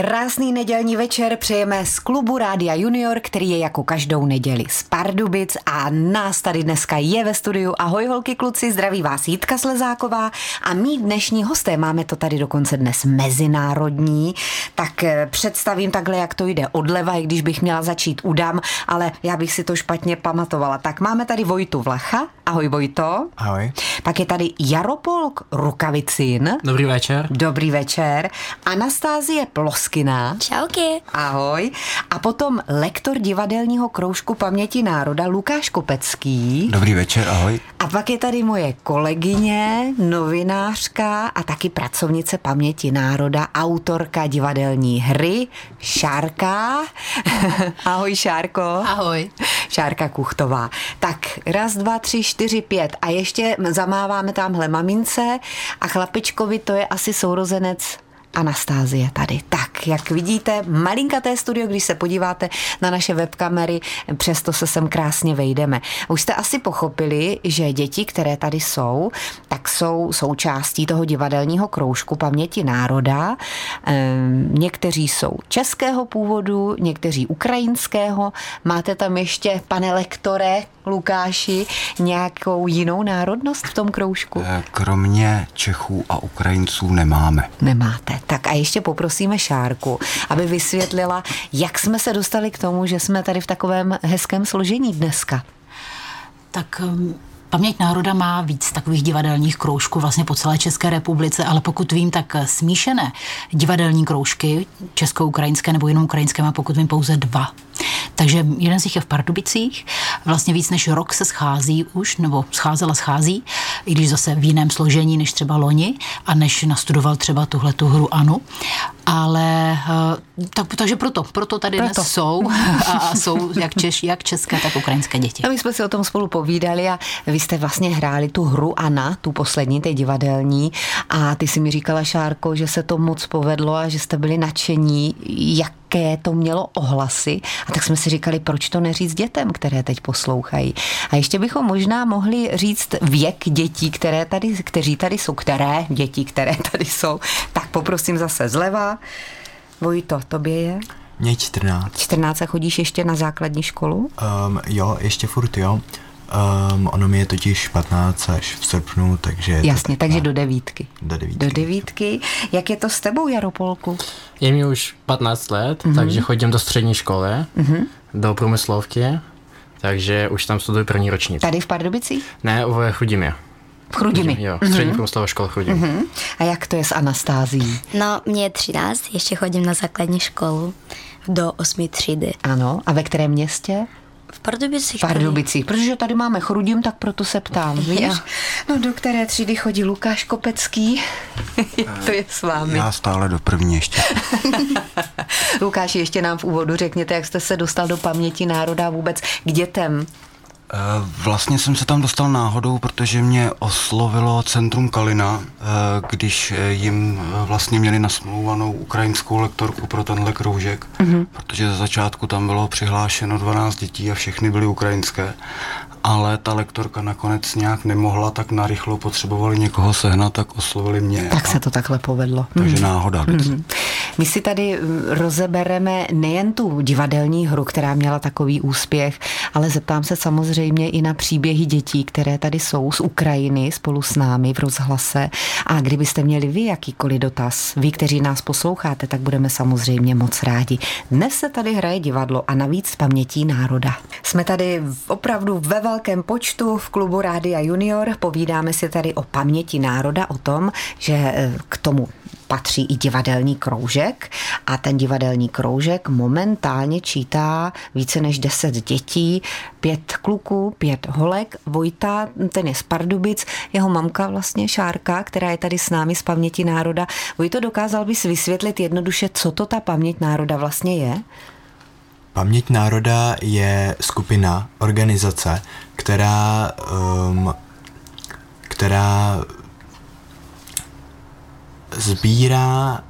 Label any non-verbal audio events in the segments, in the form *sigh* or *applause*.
Krásný nedělní večer přejeme z klubu Rádia Junior, který je jako každou neděli z Pardubic a nás tady dneska je ve studiu. Ahoj holky kluci, zdraví vás Jitka Slezáková a mý dnešní hosté, máme to tady dokonce dnes mezinárodní, tak eh, představím takhle, jak to jde odleva, i když bych měla začít udam, ale já bych si to špatně pamatovala. Tak máme tady Vojtu Vlacha, ahoj Vojto. Ahoj. Pak je tady Jaropolk Rukavicin. Dobrý večer. Dobrý večer. Anastázie Plos Moskina. Čauky. Ahoj. A potom lektor divadelního kroužku paměti národa Lukáš Kopecký. Dobrý večer, ahoj. A pak je tady moje kolegyně, novinářka a taky pracovnice paměti národa, autorka divadelní hry, Šárka. *laughs* ahoj Šárko. Ahoj. Šárka Kuchtová. Tak raz, dva, tři, čtyři, pět. A ještě zamáváme tamhle mamince a chlapičkovi to je asi sourozenec Anastázie tady. Tak, jak vidíte, malinkaté studio, když se podíváte na naše webkamery, přesto se sem krásně vejdeme. Už jste asi pochopili, že děti, které tady jsou, tak jsou součástí toho divadelního kroužku paměti národa. Ehm, někteří jsou českého původu, někteří ukrajinského. Máte tam ještě, pane lektore, Lukáši, nějakou jinou národnost v tom kroužku? Eh, kromě Čechů a Ukrajinců nemáme. Nemáte. Tak a ještě poprosíme Šárku, aby vysvětlila, jak jsme se dostali k tomu, že jsme tady v takovém hezkém složení dneska. Tak um, Paměť národa má víc takových divadelních kroužků vlastně po celé České republice, ale pokud vím, tak smíšené divadelní kroužky, česko-ukrajinské nebo jenom ukrajinské, má pokud vím pouze dva. Takže jeden z nich je v Pardubicích, vlastně víc než rok se schází už, nebo scházela schází, i když zase v jiném složení než třeba loni a než nastudoval třeba tuhle tu hru Anu. Ale eh, tak, takže proto, proto tady proto. dnes jsou *laughs* a jsou jak, češ, jak české, tak ukrajinské děti. A my jsme si o tom spolu povídali a vy jste vlastně hráli tu hru Ana, tu poslední, té divadelní a ty si mi říkala, Šárko, že se to moc povedlo a že jste byli nadšení, jak jaké to mělo ohlasy. A tak jsme si říkali, proč to neříct dětem, které teď poslouchají. A ještě bychom možná mohli říct věk dětí, které tady, kteří tady jsou, které děti, které *laughs* tady jsou. Tak poprosím zase zleva. Vojto, tobě je? Mně 14. 14 a chodíš ještě na základní školu? Um, jo, ještě furt jo. Um, ono mi je totiž 15 až v srpnu, takže... Jasně, tak, takže do devítky. Do devítky. Do devítky. Jak je to s tebou, Jaropolku? Je mi už 15 let, mm-hmm. takže chodím do střední školy, mm-hmm. do průmyslovky, takže už tam studuji první ročník. Tady v Pardubicích? Ne, v Chudimi. V Chrudimi. Jo, v střední mm-hmm. průmyslová škola Chrudim. Mm-hmm. A jak to je s Anastází? No, mě je 13, ještě chodím na základní školu do 8 třídy. Ano, a ve kterém městě? V Pardubicích. V Pardubicích, protože tady máme Chrudim, tak proto se ptám, víš? No do které třídy chodí Lukáš Kopecký? *laughs* to je s vámi. Já stále do první ještě. *laughs* Lukáši, ještě nám v úvodu řekněte, jak jste se dostal do paměti národa vůbec k dětem. Eh, vlastně jsem se tam dostal náhodou, protože mě oslovilo Centrum Kalina, eh, když eh, jim vlastně měli nasmlouvanou ukrajinskou lektorku pro tenhle kroužek, mm-hmm. protože za začátku tam bylo přihlášeno 12 dětí a všechny byly ukrajinské ale ta lektorka nakonec nějak nemohla, tak narychlo potřebovali někoho sehnat, tak oslovili mě. Tak se to takhle povedlo. Takže mm. náhoda. Mm. My si tady mm, rozebereme nejen tu divadelní hru, která měla takový úspěch, ale zeptám se samozřejmě i na příběhy dětí, které tady jsou z Ukrajiny spolu s námi v rozhlase. A kdybyste měli vy jakýkoliv dotaz, vy, kteří nás posloucháte, tak budeme samozřejmě moc rádi. Dnes se tady hraje divadlo a navíc pamětí národa. Jsme tady opravdu ve velkém počtu v klubu Rádia Junior. Povídáme si tady o paměti národa, o tom, že eh, k tomu patří i divadelní kroužek a ten divadelní kroužek momentálně čítá více než 10 dětí, pět kluků, pět holek. Vojta, ten je z Pardubic, jeho mamka vlastně Šárka, která je tady s námi z paměti národa. Vojto, dokázal bys vysvětlit jednoduše, co to ta paměť národa vlastně je? Paměť národa je skupina, organizace, která, um, která sbírá,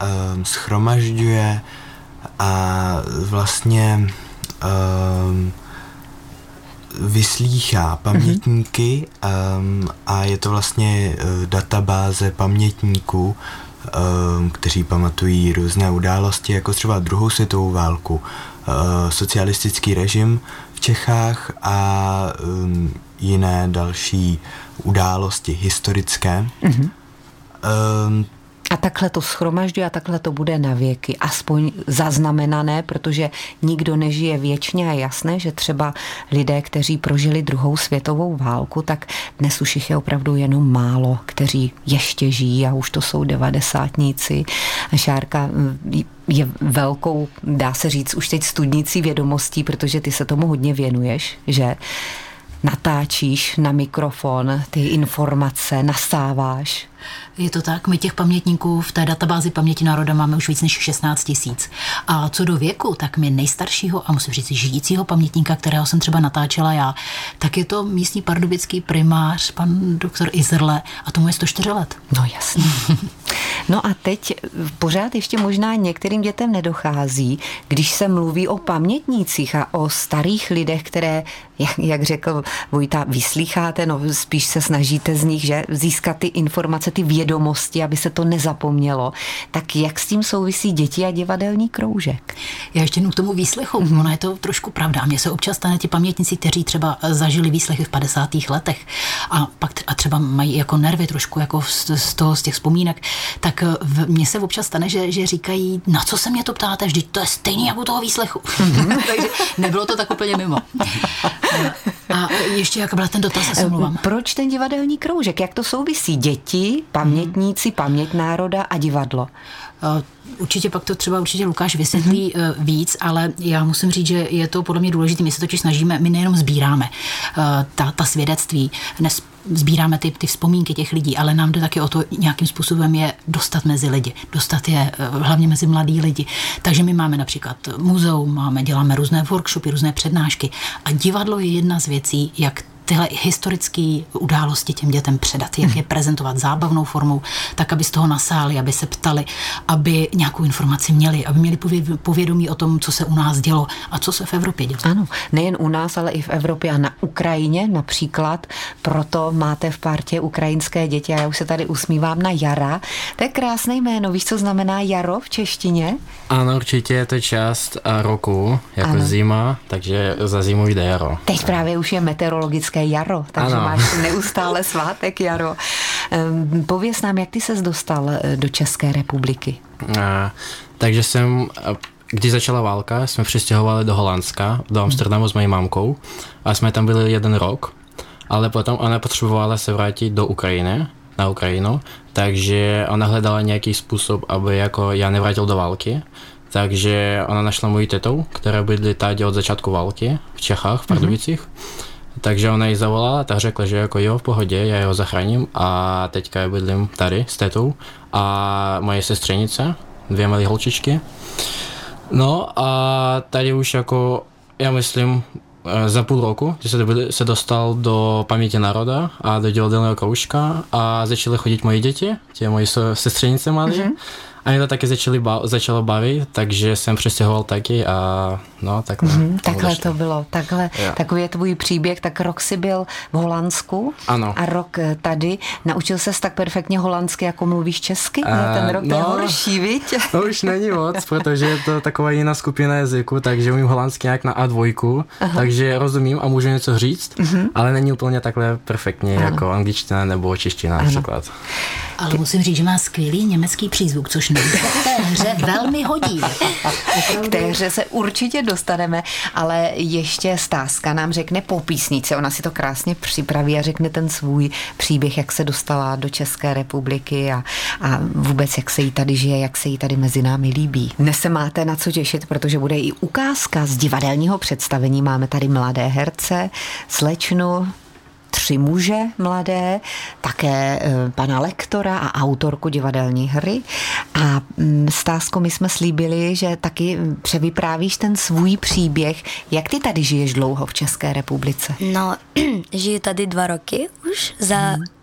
um, vyslýchá pamětníky um, a je to vlastně uh, databáze pamětníků, um, kteří pamatují různé události, jako třeba druhou světovou válku, uh, socialistický režim v Čechách a um, jiné další události historické. Mm-hmm. Um, a takhle to schromažďuje a takhle to bude na věky. Aspoň zaznamenané, protože nikdo nežije věčně a jasné, že třeba lidé, kteří prožili druhou světovou válku, tak dnes už jich je opravdu jenom málo, kteří ještě žijí a už to jsou devadesátníci. Šárka mm, je velkou, dá se říct, už teď studnicí vědomostí, protože ty se tomu hodně věnuješ, že natáčíš na mikrofon ty informace, nasáváš. Je to tak, my těch pamětníků v té databázi paměti národa máme už víc než 16 tisíc. A co do věku, tak my nejstaršího a musím říct žijícího pamětníka, kterého jsem třeba natáčela já, tak je to místní pardubický primář, pan doktor Izerle, a tomu je 104 let. No jasně. *laughs* No a teď pořád ještě možná některým dětem nedochází, když se mluví o pamětnících a o starých lidech, které, jak, jak řekl Vojta, vyslýcháte, no spíš se snažíte z nich že, získat ty informace, ty vědomosti, aby se to nezapomnělo. Tak jak s tím souvisí děti a divadelní kroužek? Já ještě k tomu výslechu. Mm-hmm. Ona je to trošku pravda. Mně se občas stane ti pamětníci, kteří třeba zažili výslechy v 50. letech a pak a třeba mají jako nervy trošku jako z, z toho, z těch vzpomínek, tak mně se občas stane, že, že říkají, na co se mě to ptáte, vždyť to je stejný jako toho výslechu. Mm-hmm. *laughs* Takže nebylo to tak úplně mimo. *laughs* A ještě jak byl ten dotaz, se mluvám. Proč ten divadelní kroužek? Jak to souvisí? Děti, pamětníci, paměť národa a divadlo? Eh, určitě pak to třeba určitě Lukáš vysvětlí mm-hmm. víc, ale já musím říct, že je to podle mě důležité. My se totiž snažíme, my nejenom sbíráme eh, ta, ta svědectví, nes, sbíráme ty, ty vzpomínky těch lidí, ale nám jde taky o to nějakým způsobem je dostat mezi lidi, dostat je hlavně mezi mladý lidi. Takže my máme například muzeum, máme, děláme různé workshopy, různé přednášky a divadlo je jedna z věcí, jak tyhle historické události těm dětem předat, jak je prezentovat zábavnou formou, tak aby z toho nasáli, aby se ptali, aby nějakou informaci měli, aby měli povědomí o tom, co se u nás dělo a co se v Evropě dělo. Ano, nejen u nás, ale i v Evropě a na Ukrajině například. Proto máte v partě ukrajinské děti a já už se tady usmívám na Jara. To je krásné jméno. Víš, co znamená jaro v češtině? Ano, určitě je to část roku, jako ano. zima, takže za zimu jde jaro. Teď právě už je meteorologické hezké jaro, takže ano. máš neustále svátek jaro. Pověz nám, jak ty ses dostal eh, do České republiky? A, takže jsem když začala válka, jsme přistěhovali do Holandska, do Amsterdamu s mojí mamkou a jsme tam byli jeden rok, ale potom ona potřebovala se vrátit do Ukrajiny, na Ukrajinu, takže ona hledala nějaký způsob, aby jako já nevrátil do války, takže ona našla moji tetou, která bydlí tady od začátku války v Čechách, v Pardubicích. Mm-hmm. Takže ona ji zavolala, ta řekla, že jako jo, v pohodě, já ho zachráním a teďka já bydlím tady s tetou a moje sestřenice, dvě malé holčičky. No a tady už jako, já myslím, eh, za půl roku se, se dostal do paměti národa a do divadelného kroužka a začaly chodit moje děti, tě moje sestřenice malé. Mm-hmm. A mě to taky začali ba- začalo bavit, takže jsem přestěhoval taky a no takhle. Mm-hmm, takhle to bylo, takhle, jo. takový je tvůj příběh, tak rok si byl v Holandsku ano. a rok eh, tady. Naučil ses tak perfektně holandsky, jako mluvíš česky? Uh, ten rok no, to je no, horší, viď? *laughs* To už není moc, protože je to taková jiná skupina jazyku, takže umím holandsky nějak na A2, Aha. takže rozumím a můžu něco říct, uh-huh. ale není úplně takhle perfektně ano. jako angličtina nebo čeština například. Ale musím říct, že má skvělý německý přízvuk, což té hře velmi hodí. K té hře se určitě dostaneme, ale ještě Stázka nám řekne po písnici. Ona si to krásně připraví a řekne ten svůj příběh, jak se dostala do České republiky a, a vůbec jak se jí tady žije, jak se jí tady mezi námi líbí. Dnes se máte na co těšit, protože bude i ukázka z divadelního představení. Máme tady mladé herce, slečnu, tři muže mladé, také e, pana lektora a autorku divadelní hry. A mm, Stásko, my jsme slíbili, že taky převyprávíš ten svůj příběh. Jak ty tady žiješ dlouho v České republice? No, *clears throat* žiju tady dva roky už za hmm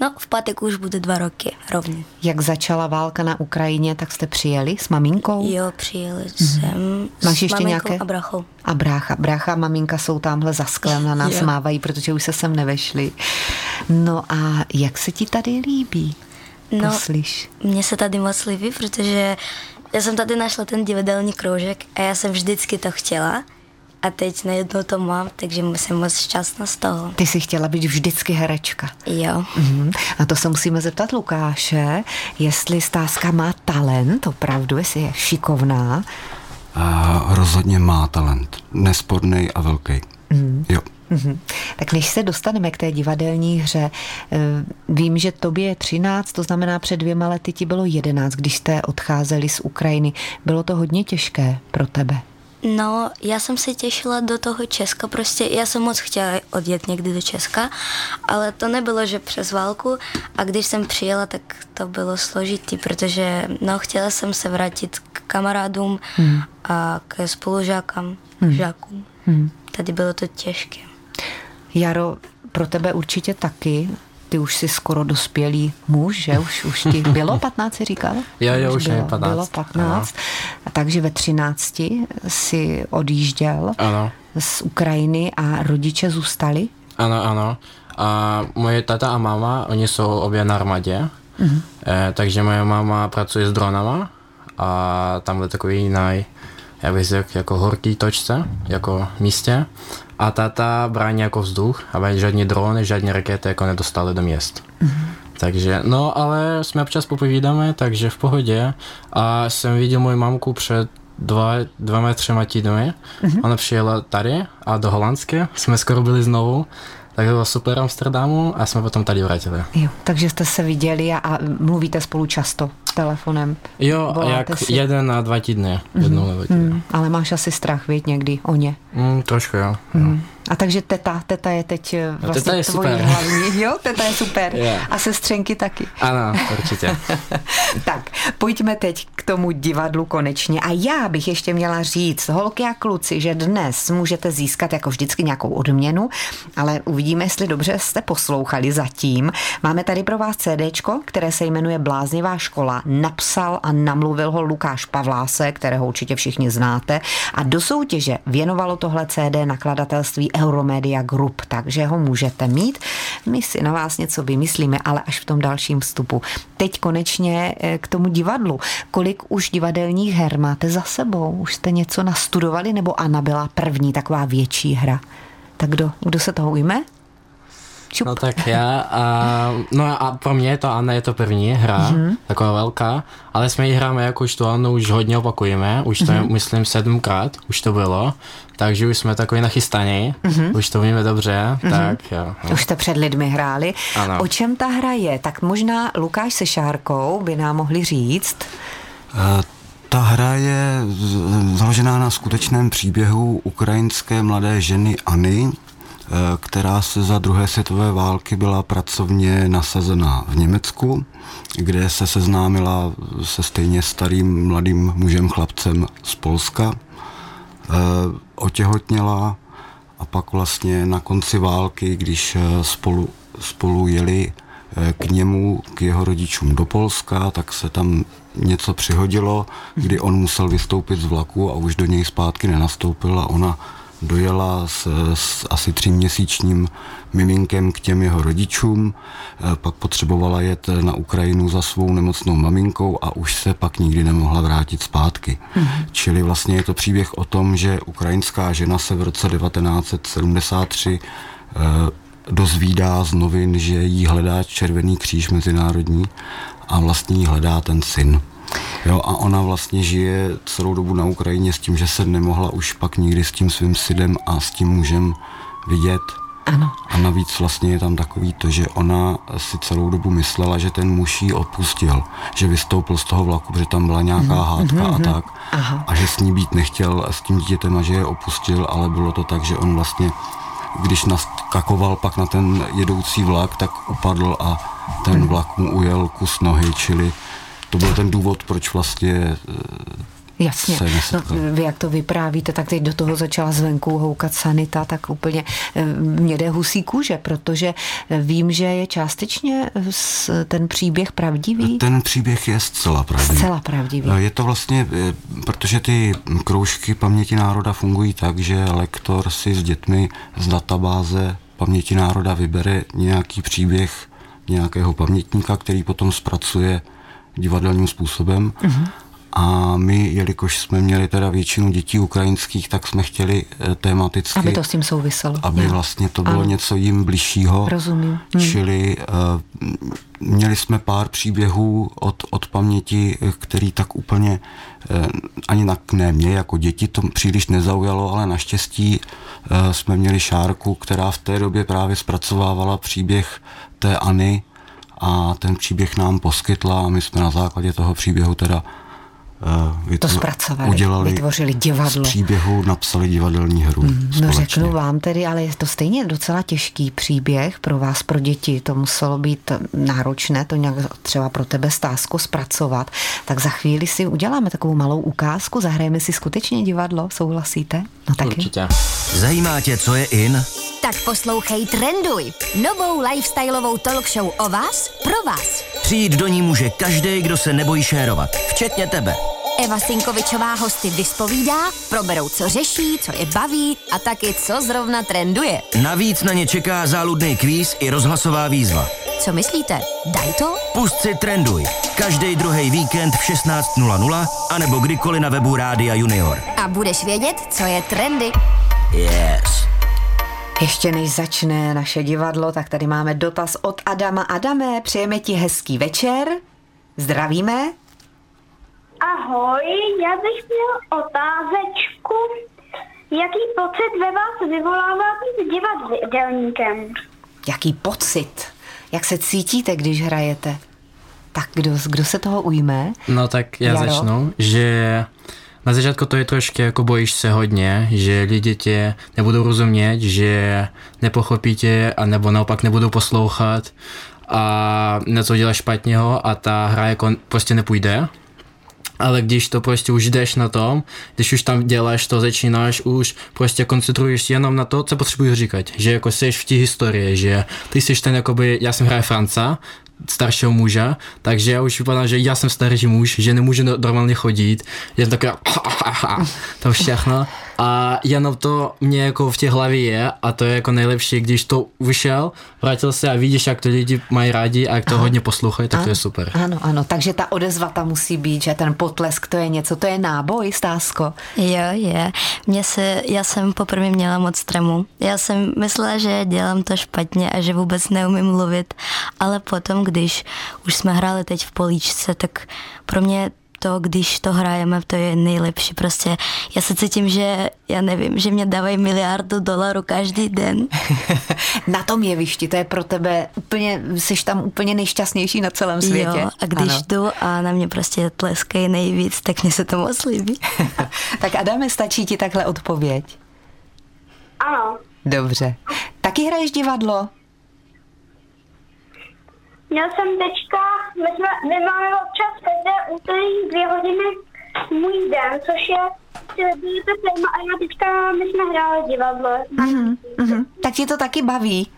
No, v pátek už bude dva roky rovně. Jak začala válka na Ukrajině, tak jste přijeli s maminkou? Jo, přijeli jsem Máš s ještě nějaké? a brachou. A brácha. Brácha a maminka jsou tamhle za sklem na nás Jo. mávají, protože už se sem nevešli. No a jak se ti tady líbí? No, Poslyš. Mně se tady moc líbí, protože já jsem tady našla ten divadelní kroužek a já jsem vždycky to chtěla. A teď najednou to mám, takže jsem moc šťastná z toho. Ty jsi chtěla být vždycky herečka. Jo. Mhm. A to se musíme zeptat Lukáše, jestli Stázka má talent, opravdu, jestli je šikovná. A rozhodně má talent. Nesporný a velký. Jo. Mhm. Tak než se dostaneme k té divadelní hře, eh, vím, že tobě je 13, to znamená před dvěma lety ti bylo 11, když jste odcházeli z Ukrajiny. Bylo to hodně těžké pro tebe. No, já jsem se těšila do toho Česka, prostě já jsem moc chtěla odjet někdy do Česka, ale to nebylo, že přes válku a když jsem přijela, tak to bylo složitý, protože no, chtěla jsem se vrátit k kamarádům hmm. a k spolužákám, hmm. žákům. Hmm. Tady bylo to těžké. Jaro, pro tebe určitě taky. Ty už jsi skoro dospělý muž, že? Už, už ti bylo *laughs* 15, jsi říkal? Jo, jo, už je bylo, 15. Bylo 15. A takže ve 13 si odjížděl Ano. z Ukrajiny a rodiče zůstali? Ano, ano. A moje tata a mama, oni jsou obě na armádě, mm-hmm. eh, takže moje mama pracuje s dronama a tam byl takový naj, já bych řekl, jako horký točce, jako místě. A tata brání jako vzduch, aby žádní drony, žádní rakety jako nedostali do měst. Mm-hmm. Takže, no ale jsme občas popovídáme, takže v pohodě. A jsem viděl moji mamku před dva, dvěma, třema týdny. Mm-hmm. Ona přijela tady a do Holandské. Jsme skoro byli znovu. Tak to bylo super Amsterdamu a jsme potom tady vrátili. Jo, takže jste se viděli a, a mluvíte spolu často telefonem. Jo, Voláte jak si. jeden na dva týdny. Jednou nebo týdny. Mm, ale máš asi strach, věď, někdy o ně. Mm, trošku jo. jo. Mm. A takže teta, teta je teď eh, vlastně teta je tvojí super. hlavní, jo, teta je super. Jo. A sestřenky taky. Ano, určitě. *laughs* tak, pojďme teď k tomu divadlu konečně. A já bych ještě měla říct, holky a kluci, že dnes můžete získat jako vždycky nějakou odměnu, ale uvidíme, jestli dobře jste poslouchali zatím. Máme tady pro vás CDčko, které se jmenuje Bláznivá škola. Napsal a namluvil ho Lukáš Pavláse, kterého určitě všichni znáte. A do soutěže věnovalo tohle CD nakladatelství Euromedia Group, takže ho můžete mít. My si na vás něco vymyslíme, ale až v tom dalším vstupu. Teď konečně eh, k tomu divadlu. Kolik už divadelních her máte za sebou? Už jste něco nastudovali, nebo Anna byla první taková větší hra? Tak kdo, kdo se toho ujme? Čup. No tak já, a, no a pro mě to Anna je to první hra, mm-hmm. taková velká, ale jsme ji hráme jako už tu Annu už hodně opakujeme, už to mm-hmm. je, myslím sedmkrát, už to bylo, takže už jsme takový nachystaní, mm-hmm. už to víme dobře, mm-hmm. tak jo. No. Už jste před lidmi hráli. Ano. O čem ta hra je? Tak možná Lukáš se Šárkou by nám mohli říct. Eh, Ta hra je založená na skutečném příběhu ukrajinské mladé ženy Anny, která se za druhé světové války byla pracovně nasazena v Německu, kde se seznámila se stejně starým mladým mužem chlapcem z Polska. Eh, Otěhotněla a pak vlastně na konci války, když eh, spolu, spolu jeli eh, k němu, k jeho rodičům do Polska, tak se tam něco přihodilo, kdy on musel vystoupit z vlaku a už do něj zpátky nenastoupil a ona dojela s, s asi tříměsíčním miminkem k těm jeho rodičům, eh, pak potřebovala jet na Ukrajinu za svou nemocnou maminkou a už se pak nikdy nemohla vrátit zpátky. Mm-hmm. Čili vlastně je to příběh o tom, že ukrajinská žena se v roce 1973 eh, dozvídá z novin, že jí hledá Červený kříž mezinárodní a vlastně jí hledá ten syn. Jo, a ona vlastně žije celou dobu na Ukrajině s tím, že se nemohla už pak nikdy s tím svým synem a s tím mužem vidět. Ano. A navíc vlastně je tam takový to, že ona si celou dobu myslela, že ten muž jí opustil, že vystoupil z toho vlaku, protože tam byla nějaká hádka a tak. Aha. A že s ní být nechtěl s tím dítětem a že je opustil, ale bylo to tak, že on vlastně, když naskakoval pak na ten jedoucí vlak, tak upadl a ten vlak mu ujel kus nohy, čili to byl ten důvod, proč vlastně eh, Jasně. No, vy jak to vyprávíte, tak teď do toho začala zvenku houkat sanita, tak úplně eh, mě jde husí kůže, protože eh, vím, že je částečně ten příběh pravdivý. Ten příběh je zcela pravdivý. Zcela pravdivý. Je to vlastně, protože ty kroužky paměti národa fungují tak, že lektor si s dětmi z databáze paměti národa vybere nějaký příběh nějakého pamětníka, který potom zpracuje divadelním způsobem. Mhm. A my, jelikož jsme měli teda většinu dětí ukrajinských, tak jsme chtěli eh, tematicky, Aby to s tím souviselo. aby Jo. vlastně to bylo Ano. něco jim bližšího. Rozumím. Hm. Čili uh, měli jsme pár příběhů od, od paměti, eh, který tak úplně uh, ani na, ne mě jako děti to příliš nezaujalo, ale naštěstí uh, jsme měli Šárku, která v té době právě zpracovávala příběh téAny a ten příběh nám poskytla a my jsme na základě toho příběhu teda vytvo- To zpracovali, udělali vytvořili divadlo. Z příběhu napsali divadelní hru. No společně. řeknu vám tedy, ale je to stejně docela těžký příběh pro vás, pro děti. To muselo být náročné, to nějak třeba pro tebe stázko zpracovat. Tak za chvíli si uděláme takovou malou ukázku, zahrajeme si skutečně divadlo, souhlasíte? No taky. Určitě. Zajímá tě, co je in? Tak poslouchej Trenduj, novou lifestyleovou talk show o vás, pro vás. Přijít do ní může každý, kdo se nebojí šérovat, včetně tebe. Eva Sinkovičová hosty vyspovídá, proberou, co řeší, co je baví a taky, co zrovna trenduje. Navíc na ně čeká záludný kvíz i rozhlasová výzva. Co myslíte? Daj to? Pust si Trenduj. Každý druhý víkend v 16.00 anebo kdykoliv na webu Rádia Junior. A budeš vědět, co je trendy. Yes. Ještě než začne naše divadlo, tak tady máme dotaz od Adama. Adame, přejeme ti hezký večer. Zdravíme. Ahoj, já bych měl otázečku. Jaký pocit ve vás vyvolává být divadelníkem? Jaký pocit? Jak se cítíte, když hrajete? Tak kdo, kdo se toho ujme? No tak já Jaro? začnu, že na začátku to je trošku jako bojíš se hodně, že lidi tě nebudou rozumět, že nepochopí tě, a nebo naopak nebudou poslouchat a něco děláš špatného a ta hra jako prostě nepůjde. Ale když to prostě už jdeš na tom, když už tam děláš to, začínáš, už prostě koncentruješ jenom na to, co potřebuješ říkat. Že jako jsi v té historii, že ty jsi ten jakoby, já jsem hraje Franca, staršího muže, takže já už vypadám, že já jsem starší muž, že nemůžu no- normálně chodit, je *laughs* to všechno a jenom to mě jako v té hlavě je a to je jako nejlepší, když to vyšel, vrátil se a vidíš, jak to lidi mají rádi a jak to hodně poslouchají, tak to je super. Ano, ano, takže ta odezva tam musí být, že ten potlesk to je něco, to je náboj, Stásko. Jo, je. Mně se, já jsem poprvé měla moc tremu. Já jsem myslela, že dělám to špatně a že vůbec neumím mluvit, ale potom, když už jsme hráli teď v políčce, tak pro mě to, když to hrajeme, to je nejlepší. Prostě já se cítím, že já nevím, že mě dávají miliardu dolarů každý den. *laughs* na tom jevišti, to je pro tebe úplně, jsi tam úplně nejšťastnější na celém světě. Jo, a když Ano. jdu a na mě prostě tleskají nejvíc, tak mě se to moc líbí. *laughs* tak Adame, stačí ti takhle odpověď? Ano, Dobře. Taky hraješ divadlo? Měl jsem teďka, my, jsme, my máme občas každé úterý dvě hodiny můj den, což je to téma a já teďka, my jsme hráli divadlo. Mm-hmm. Mhm. Tak ti to taky baví?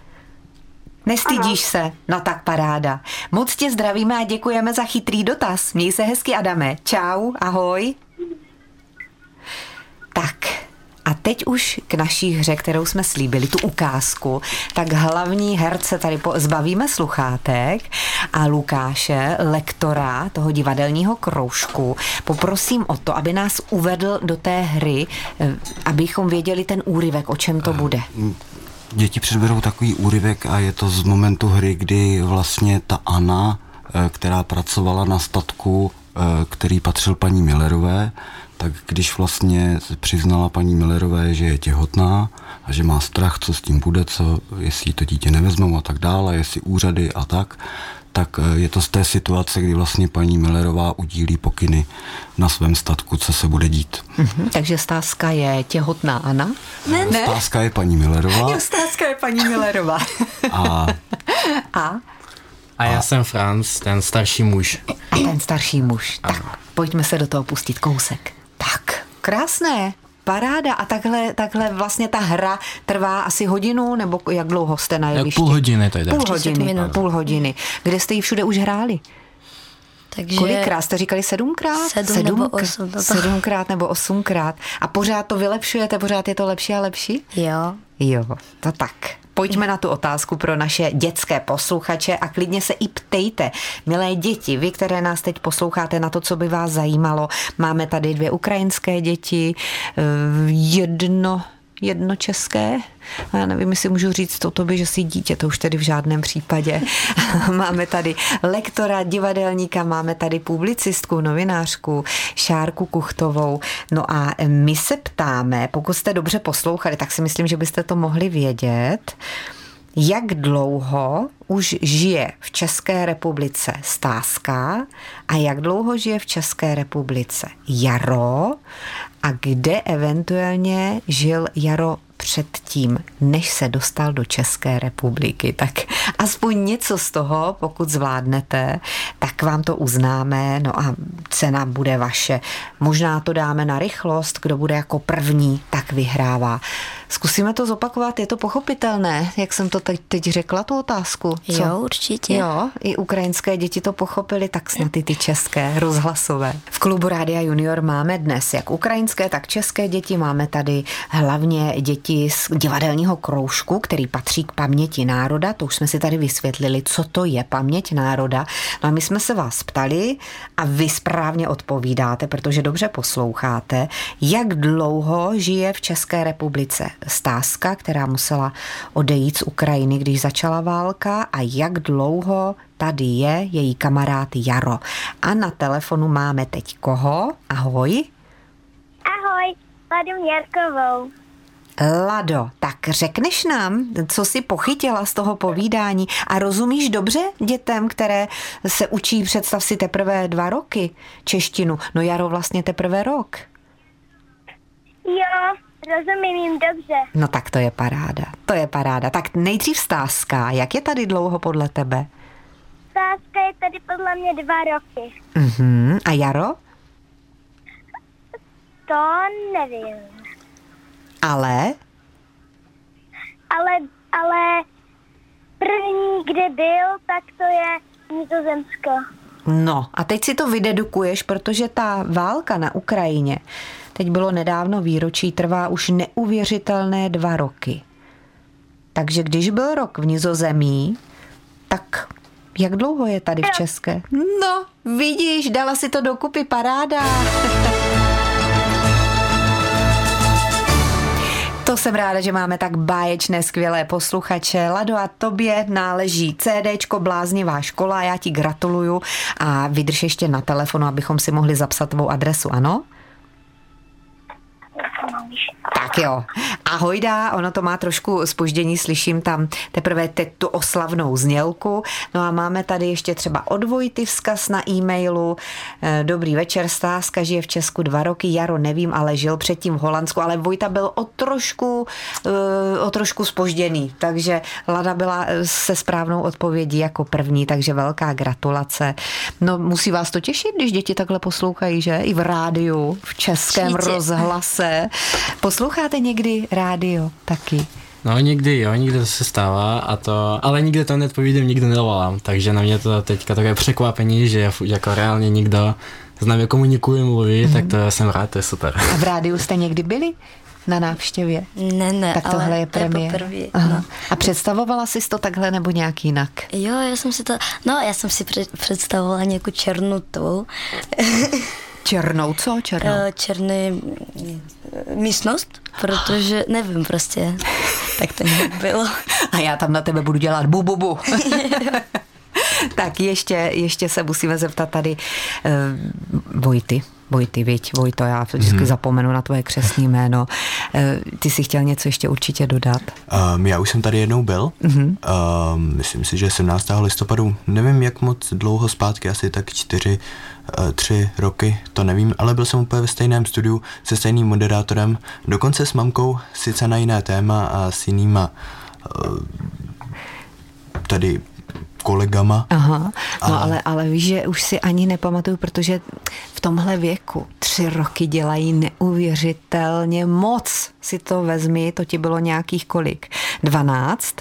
Nestydíš se? No tak paráda. Moc tě zdravíme a děkujeme za chytrý dotaz. Měj se hezky, Adame. Čau, ahoj. Tak, a teď už k naší hře, kterou jsme slíbili, tu ukázku, tak hlavní herce tady po, zbavíme sluchátek a Lukáše, lektora toho divadelního kroužku, poprosím o to, aby nás uvedl do té hry, eh, abychom věděli ten úryvek, o čem to bude. Děti předberou takový úryvek a je to z momentu hry, kdy vlastně ta Anna, eh, která pracovala na statku, eh, který patřil paní Millerové, tak když vlastně se přiznala paní Millerové, že je těhotná a že má strach, co s tím bude, co, jestli to dítě nevezmou a tak dále, jestli úřady a tak, tak eh, je to z té situace, kdy vlastně paní Millerová udílí pokyny na svém statku, co se bude dít. Mhm, takže stázka je těhotná Anna. Ne, ne. Stázka je paní Millerová Jo, stázka je paní Millerová. a a, A já jsem Franz, ten starší muž. a ten starší muž. Tak, pojďme se do toho pustit kousek. Krásné. Paráda. A takhle, takhle vlastně ta hra trvá asi hodinu, nebo jak dlouho jste na jevišti? Půl hodiny to jde. Půl hodiny, minut. půl hodiny. Kde jste ji všude už hráli? Takže Kolikrát jste říkali sedmkrát? Sedm nebo osm, to- Sedmkrát nebo osmkrát. A pořád to vylepšujete, pořád je to lepší a lepší? Jo. Jo, to tak. Pojďme na tu otázku pro naše dětské posluchače a klidně se i ptejte. Milé děti, vy, které nás teď posloucháte na to, co by vás zajímalo, máme tady dvě ukrajinské děti, eh, jedno jedno české. Já nevím, jestli můžu říct to tobě, že jsi dítě, to už tedy v žádném případě. *laughs* máme tady lektora, divadelníka, máme tady publicistku, novinářku, Šárku Kuchtovou. No a my se ptáme, pokud jste dobře poslouchali, tak si myslím, že byste to mohli vědět, jak dlouho už žije v České republice Stázka a jak dlouho žije v České republice Jaro a kde eventuálně žil Jaro předtím, než se dostal do České republiky. Tak aspoň něco z toho, pokud zvládnete, tak vám to uznáme, no a cena bude vaše. Možná to dáme na rychlost, kdo bude jako první, tak vyhrává. Zkusíme to zopakovat, je to pochopitelné, jak jsem to teď, teď řekla, tu otázku. Co? Jo, určitě. Jo, i ukrajinské děti to pochopili, tak snad i ty české, rozhlasové. V klubu Rádia Junior máme dnes jak ukrajinské, tak české děti. Máme tady hlavně děti z divadelního kroužku, který patří k paměti národa. To už jsme si tady vysvětlili, co to je paměť národa. No a my jsme se vás ptali a vy správně odpovídáte, protože dobře posloucháte, jak dlouho žije v České republice Stázka, která musela odejít z Ukrajiny, když začala válka a jak dlouho tady je její kamarád Jaro. A na telefonu máme teď koho? Ahoj. Ahoj, Ladu Měrkovou. Lado, tak řekneš nám, co jsi pochytila z toho povídání a rozumíš dobře dětem, které se učí, představ si, teprve dva roky češtinu. No Jaro vlastně teprve rok. Jo, rozumím jim dobře. No tak to je paráda, to je paráda. Tak nejdřív stázka, jak je tady dlouho podle tebe? Sáska je tady podle mě dva roky. Mhm. A Jaro? To nevím. Ale? Ale, ale první, kde byl, tak to je Nizozemsko. No a teď si to vydedukuješ, protože ta válka na Ukrajině, teď bylo nedávno výročí, trvá už neuvěřitelné dva roky. Takže když byl rok v Nizozemí, tak jak dlouho je tady v České? No, vidíš, dala si to dokupy, paráda. *laughs* To jsem ráda, že máme tak báječné, skvělé posluchače. Lado, a tobě náleží CDčko Bláznivá škola, já ti gratuluju a vydrž ještě na telefonu, abychom si mohli zapsat tvou adresu, ano? Tak jo. Ahojda, ono to má trošku spoždění, slyším tam teprve teď tu oslavnou znělku. No a máme tady ještě třeba od Vojty vzkaz na e-mailu. Eh, Dobrý večer, Stázka žije v Česku dva roky, Jaro nevím, ale žil předtím v Holandsku, ale Vojta byl o trošku, eh, o trošku spožděný, takže Lada byla eh, se správnou odpovědí jako první, takže velká gratulace. No musí vás to těšit, když děti takhle poslouchají, že? I v rádiu, v českém Určitě. rozhlase. Posloucháte někdy rádio taky? No někdy jo, někdy to se stává a to, ale nikdy to neodpovídám, nikdy nevolám, takže na mě to teďka takové překvapení, že jako reálně nikdo s námi komunikuje, mluví, mm-hmm. tak to jsem rád, to je super. A v rádiu jste někdy byli na návštěvě? Ne, ne, Tak ale tohle je to je premiér. poprvé, Aha. no. A představovala jsi to takhle nebo nějak jinak? Jo, já jsem si to, no já jsem si před, představovala nějakou černutou, *laughs* Černou, co? Černou. eh, černý mm, místnost, protože nevím prostě, *laughs* tak to nějak bylo. A já tam na tebe budu dělat bu, bu, bu. *laughs* tak ještě, ještě se musíme zeptat tady uh, Vojty. Vojty, viď, Vojto, já vždycky hmm. zapomenu na tvoje křesní *laughs* jméno. Uh, ty si chtěl něco ještě určitě dodat? Um, já už jsem tady jednou byl, mm-hmm. um, myslím si, že 17. listopadu, nevím jak moc dlouho zpátky, asi tak čtyři, uh, tři roky, to nevím, ale byl jsem úplně ve stejném studiu se stejným moderátorem, dokonce s mamkou, sice na jiné téma a s jinýma uh, tady kolegama. Aha, no A- ale, ale víš, že už si ani nepamatuju, protože v tomhle věku tři roky dělají neuvěřitelně moc. Si to vezmi, to ti bylo nějakých kolik? 12?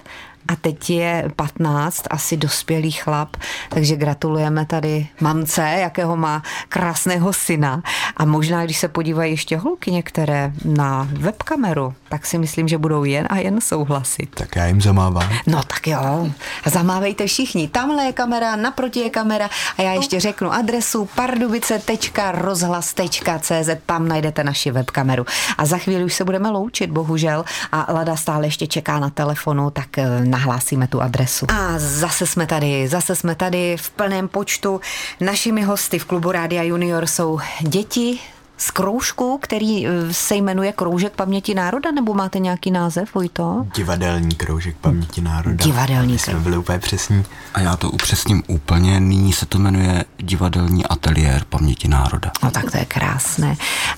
A teď je 15, asi dospělý chlap, takže gratulujeme tady mamce, jakého má krásného syna. A možná, když se podívají ještě holky některé na webkameru, tak si myslím, že budou jen a jen souhlasit. Tak já jim zamávám. No tak jo, zamávejte všichni. Tamhle je kamera, naproti je kamera a já ještě řeknu adresu pardubice.rozhlas.cz, tam najdete naši webkameru. A za chvíli už se budeme loučit, bohužel, a Lada stále ještě čeká na telefonu, tak eh, nahlásíme tu adresu. A zase jsme tady, zase jsme tady v plném počtu. Našimi hosty v klubu Rádia Junior jsou děti z kroužku, který eh, se jmenuje Kroužek paměti národa, nebo máte nějaký název, Vojto? Divadelní kroužek paměti národa. Divadelní jsme byli úplně přesní. A já to upřesním úplně, nyní se to jmenuje Divadelní ateliér paměti národa. No tak to je krásné.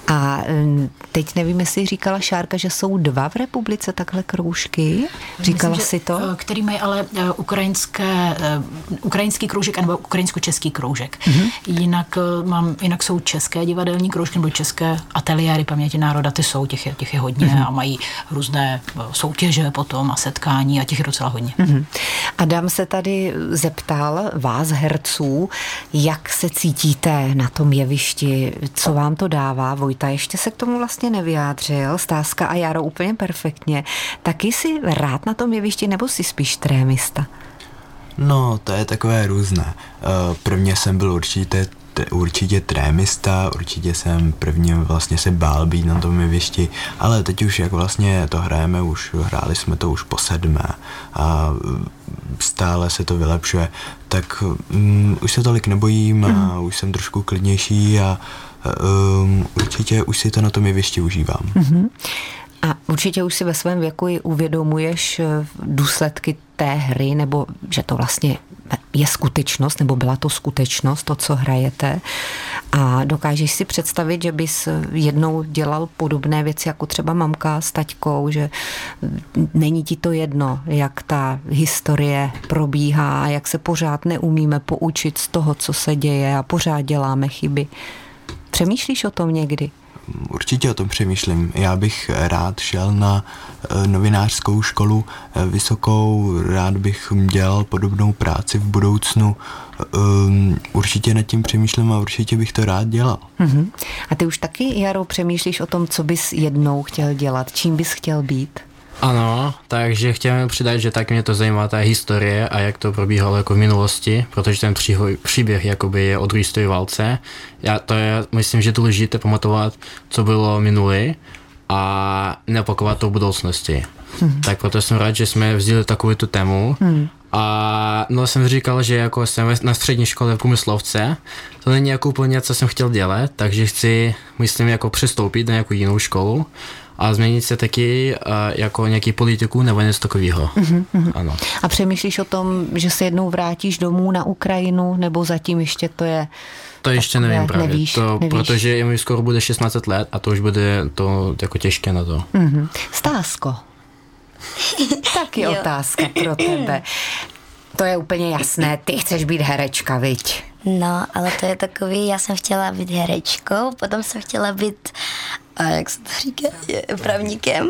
A mm, teď nevím, jestli říkala Šárka, že jsou dva v republice takhle kroužky. Říkala Myslím, si to? eh, Který mají ale eh, ukrajinské, eh, ukrajinský kroužek nebo ukrajinsko-český kroužek. Mhm. Mm-hmm. Jinak, eh, mám, jinak jsou české divadelní kroužky nebo české ateliéry paměti národa, ty jsou, těch je, těch je hodně Mhm. mm-hmm. a mají různé eh, soutěže potom a setkání a těch je docela hodně. Mhm. Adam se tady zeptal vás, herců, jak se cítíte na tom jevišti, co vám to dává. Vojta ještě se k tomu vlastně nevyjádřil, Stázka a Jaro úplně perfektně. Taky jsi rád na tom jevišti nebo jsi spíš trémista? No, to je takové různé. Eh, Prvně jsem byl určitě, určitě trémista, určitě jsem prvně vlastně se bál být na tom jevišti, ale teď už jak vlastně to hrajeme, už hráli jsme to už po sedmé a mm, stále se to vylepšuje, tak um, už se tolik nebojím a už jsem trošku klidnější a um, určitě už si to na tom jevišti užívám. A určitě už si ve svém věku i uvědomuješ eh, důsledky té hry, nebo že to vlastně je skutečnost, nebo byla to skutečnost, to, co hrajete. A dokážeš si představit, že bys jednou dělal podobné věci, jako třeba mamka s taťkou, že není ti to jedno, jak ta historie probíhá, jak se pořád neumíme poučit z toho, co se děje a pořád děláme chyby. Přemýšlíš o tom někdy? Určitě o tom přemýšlím. Já bych rád šel na eh, novinářskou školu eh, vysokou, rád bych dělal podobnou práci v budoucnu. Um, určitě nad tím přemýšlím a určitě bych to rád dělal. Mhm. A ty už taky, Jaro, přemýšlíš o tom, co bys jednou chtěl dělat, čím bys chtěl být? Ano, takže chtěl přidat, že tak mě to zajímá ta historie a jak to probíhalo jako v minulosti, protože ten příhoj, příběh jakoby je o druhé světové válce. Já to je, myslím, že důležité pamatovat, co bylo minulé a neopakovat to v budoucnosti. Hmm. Tak proto jsem rád, že jsme vzali takovou tu tému. Hmm. A no jsem říkal, že jako jsem na střední škole v průmyslovce, to není jako úplně, co jsem chtěl dělat, takže chci, myslím, jako přestoupit na nějakou jinou školu a změnit se taky uh, jako nějaký politiku nebo něco takového. Mm-hmm. Ano. A přemýšlíš o tom, že se jednou vrátíš domů na Ukrajinu, nebo zatím ještě to je... To ještě takové, nevím právě, nevíš, to, nevíš. protože je mi skoro bude 16 let a to už bude to jako těžké na to. Mhm. Stásko. *laughs* Taky Jo. otázka pro tebe. To je úplně jasné, ty chceš být herečka, viď? No, ale to je takový, já jsem chtěla být herečkou, potom jsem chtěla být, a jak se to říká, je, právníkem.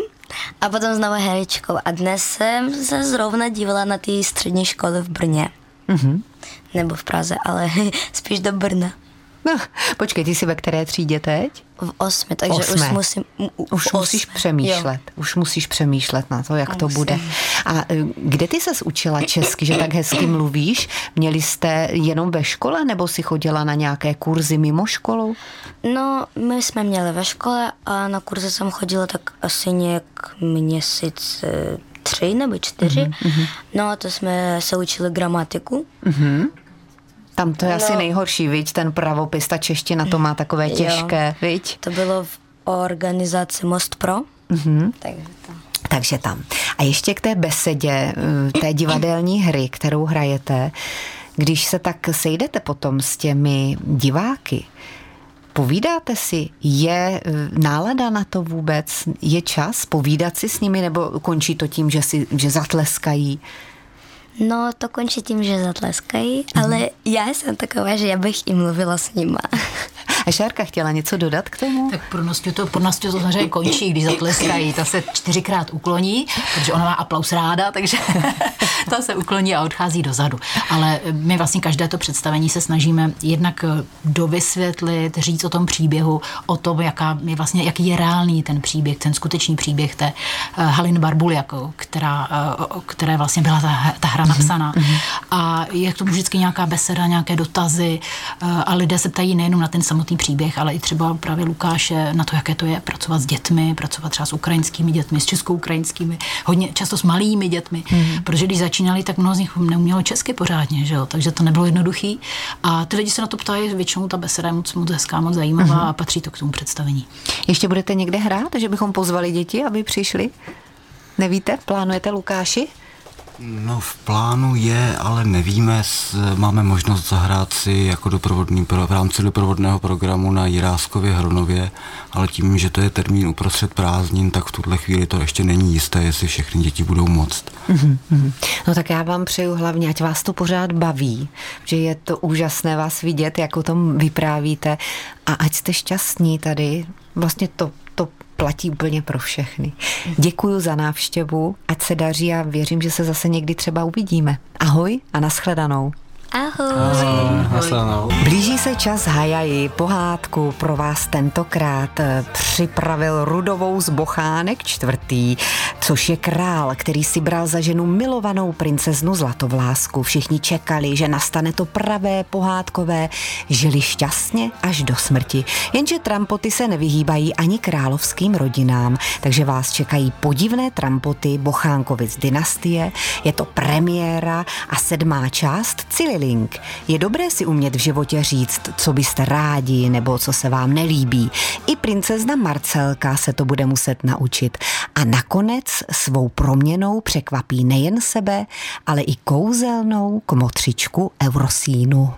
A potom znovu herečkou. A dnes jsem se zrovna dívala na ty střední školy v Brně. Mhm. Nebo v Praze, ale *laughs* spíš do Brna. *laughs* Počkej, ty jsi ve které třídě teď? V osmi, takže Osmé. už musím... Už v os- musíš přemýšlet, Jo. už musíš přemýšlet na to, jak to Musím. bude. A e, kde ty ses učila česky, že tak hezky mluvíš? Měli jste jenom ve škole, nebo si chodila na nějaké kurzy mimo školu? No, my jsme měli ve škole a na kurze jsem chodila tak asi nějak měsíc eh, tři nebo čtyři. Mm-hmm. No a to jsme se učili gramatiku. Tam to je asi No. nejhorší, viď? Ten pravopis, ta čeština to má takové Jo. těžké, viď? To bylo v organizaci Most Pro. Mm-hmm. Takže to. Takže tam. A ještě k té besedě, eh, té divadelní hry, kterou hrajete, když se tak sejdete potom s těmi diváky, povídáte si, je eh, nálada na to vůbec, je čas povídat si s nimi, nebo končí to tím, že, si, že zatleskají? No, to končí tím, že zatleskají, mm-hmm. ale já jsem taková, že já bych i mluvila s nima. *laughs* A Šárka chtěla něco dodat k tomu? Tak pro Nostě to, pro Nostě to samozřejmě končí, když zatleskají. Ta se čtyřikrát ukloní, protože ona má aplaus ráda, takže *laughs* ta se ukloní a odchází dozadu. Ale my vlastně každé to představení se snažíme jednak dovysvětlit, říct o tom příběhu, o tom, jaká je vlastně, jaký je reálný ten příběh, ten skutečný příběh té uh, Halin jako, která, uh, které vlastně byla ta, ta hra napsaná. Mm-hmm. A je k tomu vždycky nějaká beseda, nějaké dotazy uh, a lidé se ptají nejenom na ten samotný příběh, ale i třeba právě Lukáše na to, jaké to je pracovat s dětmi, pracovat třeba s ukrajinskými dětmi, s českou-ukrajinskými, hodně často s malými dětmi, mm-hmm. protože když začínali, tak mnoho z nich neumělo česky pořádně, že jo? takže to nebylo jednoduchý. A ty lidi se na to ptají, většinou ta beseda je moc, moc hezká, moc zajímavá mm-hmm. a patří to k tomu představení. Ještě budete někde hrát, že bychom pozvali děti, aby přišli? Nevíte? Plánujete Lukáši? No v plánu je, ale nevíme, máme možnost zahrát si jako doprovodný, v rámci doprovodného programu na Jiráskově Hronově, ale tím, že to je termín uprostřed prázdnin, tak v tuhle chvíli to ještě není jisté, jestli všechny děti budou moct. Mm-hmm. No tak já vám přeju hlavně, ať vás to pořád baví, že je to úžasné vás vidět, jak o tom vyprávíte a ať jste šťastní tady. Vlastně to, to platí úplně pro všechny. Děkuji za návštěvu, ať se daří a věřím, že se zase někdy třeba uvidíme. Ahoj a nashledanou. Ahoj. Ahoj. Blíží se čas hajaji, pohádku pro vás tentokrát eh, připravil Rudovou z Bochánek čtvrtý, což je král, který si bral za ženu milovanou princeznu Zlatovlásku. Všichni čekali, že nastane to pravé pohádkové, žili šťastně až do smrti. Jenže trampoty se nevyhýbají ani královským rodinám, takže vás čekají podivné trampoty Bochánkovic dynastie, je to premiéra a sedmá část Cili Link. Je dobré si umět v životě říct, co byste rádi nebo co se vám nelíbí. I princezna Marcelka se to bude muset naučit. A nakonec svou proměnou překvapí nejen sebe, ale i kouzelnou kmotřičku Eurosínu.